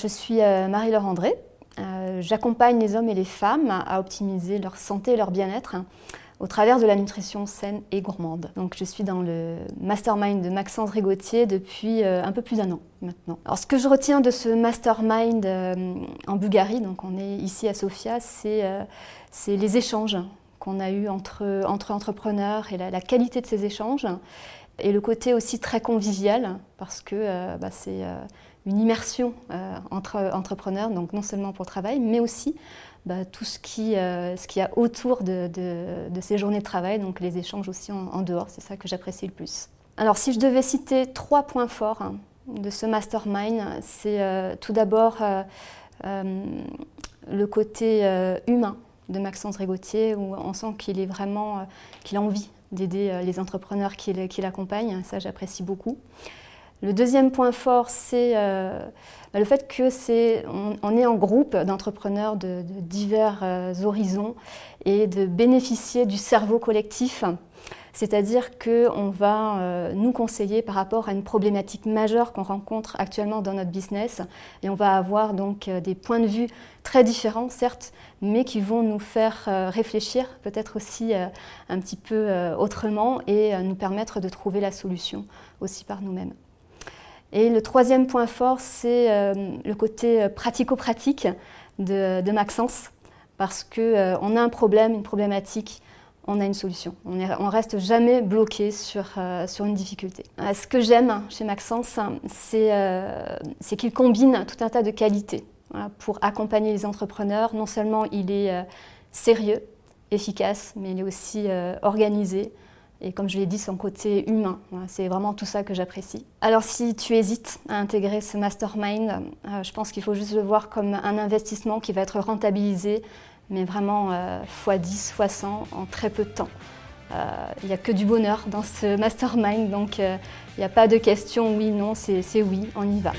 Je suis euh, Marie-Laure André. Euh, j'accompagne les hommes et les femmes à optimiser leur santé et leur bien-être au travers de la nutrition saine et gourmande. Donc je suis dans le mastermind de Maxence Rigotier depuis euh, un peu plus d'un an maintenant. Alors ce que je retiens de ce mastermind en Bulgarie, donc on est ici à Sofia, c'est les échanges qu'on a eus entre, entre entrepreneurs et la, qualité de ces échanges et le côté aussi très convivial parce que bah, c'est une immersion euh, entre entrepreneurs, donc non seulement pour le travail, mais aussi bah, tout ce euh, ce qu'il y a autour de, ces journées de travail, donc les échanges aussi en, dehors, c'est ça que j'apprécie le plus. Alors si je devais citer trois points forts hein, de ce mastermind, c'est euh, tout d'abord le côté humain de Maxence Régautier, où on sent qu'il est vraiment, qu'il a envie d'aider les entrepreneurs qui, qui l'accompagnent, ça j'apprécie beaucoup. Le deuxième point fort, c'est euh, bah, le fait que c'est, on, est en groupe d'entrepreneurs de, divers euh, horizons et de bénéficier du cerveau collectif. C'est-à-dire qu'on va euh, nous conseiller par rapport à une problématique majeure qu'on rencontre actuellement dans notre business et on va avoir donc des points de vue très différents, certes, mais qui vont nous faire réfléchir peut-être aussi un petit peu autrement et nous permettre de trouver la solution aussi par nous-mêmes. Et le troisième point fort, c'est euh, le côté euh, pratico-pratique de, Maxence, parce qu'on euh, on a un problème, une problématique, on a une solution. On ne reste jamais bloqué sur, sur une difficulté. Ce que j'aime chez Maxence, c'est qu'il combine tout un tas de qualités pour accompagner les entrepreneurs. Non seulement il est sérieux, efficace, mais il est aussi organisé, et comme je l'ai dit, son côté humain. C'est vraiment tout ça que j'apprécie. Alors si tu hésites à intégrer ce mastermind, euh, je pense qu'il faut juste le voir comme un investissement qui va être rentabilisé, mais vraiment x10, euh, x100 en très peu de temps. Euh, il n'y a que du bonheur dans ce mastermind, donc il n'y a pas de question oui, non, c'est oui, on y va.